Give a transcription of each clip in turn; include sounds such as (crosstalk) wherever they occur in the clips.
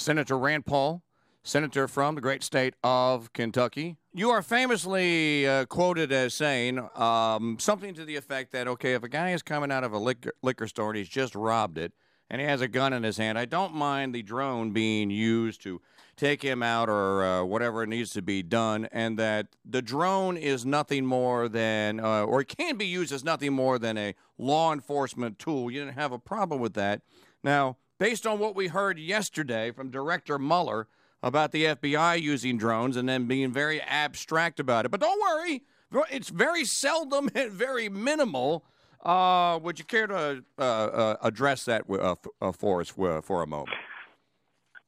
Senator Rand Paul, senator from the great state of Kentucky. You are famously uh, quoted as saying um, something to the effect that, okay, if a guy is coming out of a liquor, liquor store and he's just robbed it and he has a gun in his hand, I don't mind the drone being used to take him out or uh, whatever needs to be done, and that the drone is nothing more than, uh, or it can be used as nothing more than a law enforcement tool. You didn't have a problem with that. Now, based on what we heard yesterday from Director Mueller about the FBI using drones and then being very abstract about it, but don't worry, it's very seldom (laughs) and very minimal. Uh, would you care to uh, uh, address that uh, for us for, for a moment?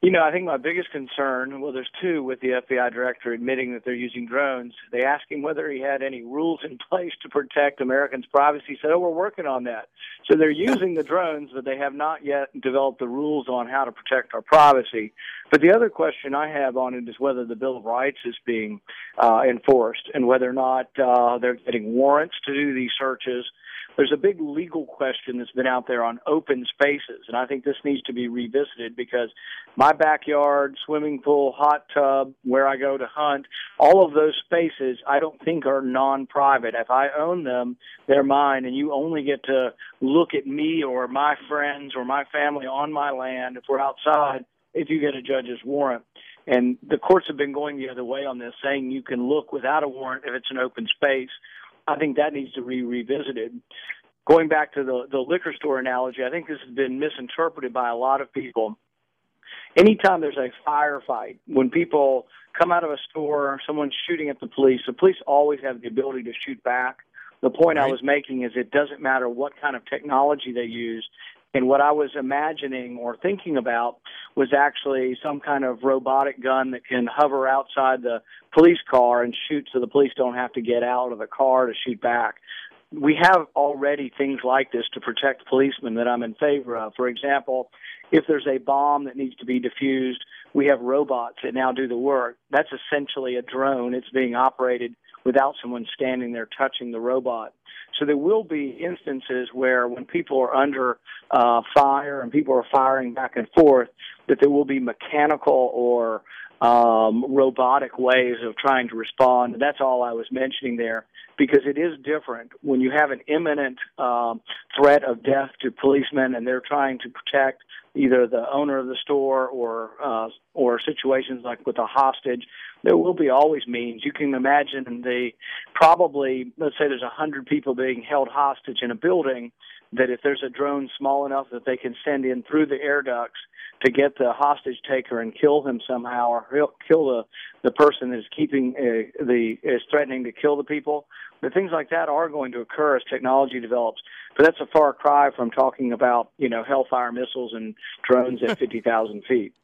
You know, I think my biggest concern, well, there's two with the FBI director admitting that they're using drones. They asked him whether he had any rules in (laughs) place to protect Americans' privacy. He said, oh, we're working on that. So they're using the drones, but they have not yet developed the rules on how to protect our privacy. But the other question I have on it is whether the Bill of Rights is being uh, enforced and whether or not uh, they're getting warrants to do these searches there's a big legal question that's been out there on open spaces, and I think this needs to be revisited because my backyard, swimming pool, hot tub, where I go to hunt, all of those spaces I don't think are non-private. If I own them, they're mine, and you only get to look at me or my friends or my family on my land if we're outside if you get a judge's warrant. And the courts have been going the other way on this, saying you can look without a warrant if it's an open space. I think that needs to be revisited. Going back to the, the liquor store analogy, I think this has been misinterpreted by a lot of people. Anytime there's a firefight, when people come out of a store, someone's shooting at the police, the police always have the ability to shoot back. The point right. I was making is it doesn't matter what kind of technology they use, and what I was imagining or thinking about was actually some kind of robotic gun that can hover outside the police car and shoot so the police don't have to get out of the car to shoot back. We have already things like this to protect policemen that I'm in favor of. For example, if there's a bomb that needs to be defused, we have robots that now do the work. That's essentially a drone. It's being operated without someone standing there touching the robot. So there will be instances where when people are under uh, fire and people are firing back and forth, that there will be mechanical or um, robotic ways of trying to respond. That's all I was mentioning there because it is different when you have an imminent um, threat of death to policemen and they're trying to protect either the owner of the store or uh, or situations like with a hostage. There will be always means. You can imagine the probably let's say there's a hundred people being held hostage in a building. That if there's a drone small enough that they can send in through the air ducts to get the hostage taker and kill him somehow, or kill the the person that is keeping uh, the is threatening to kill the people. But things like that are going to occur as technology develops. But that's a far cry from talking about you know Hellfire missiles and drones at fifty thousand feet.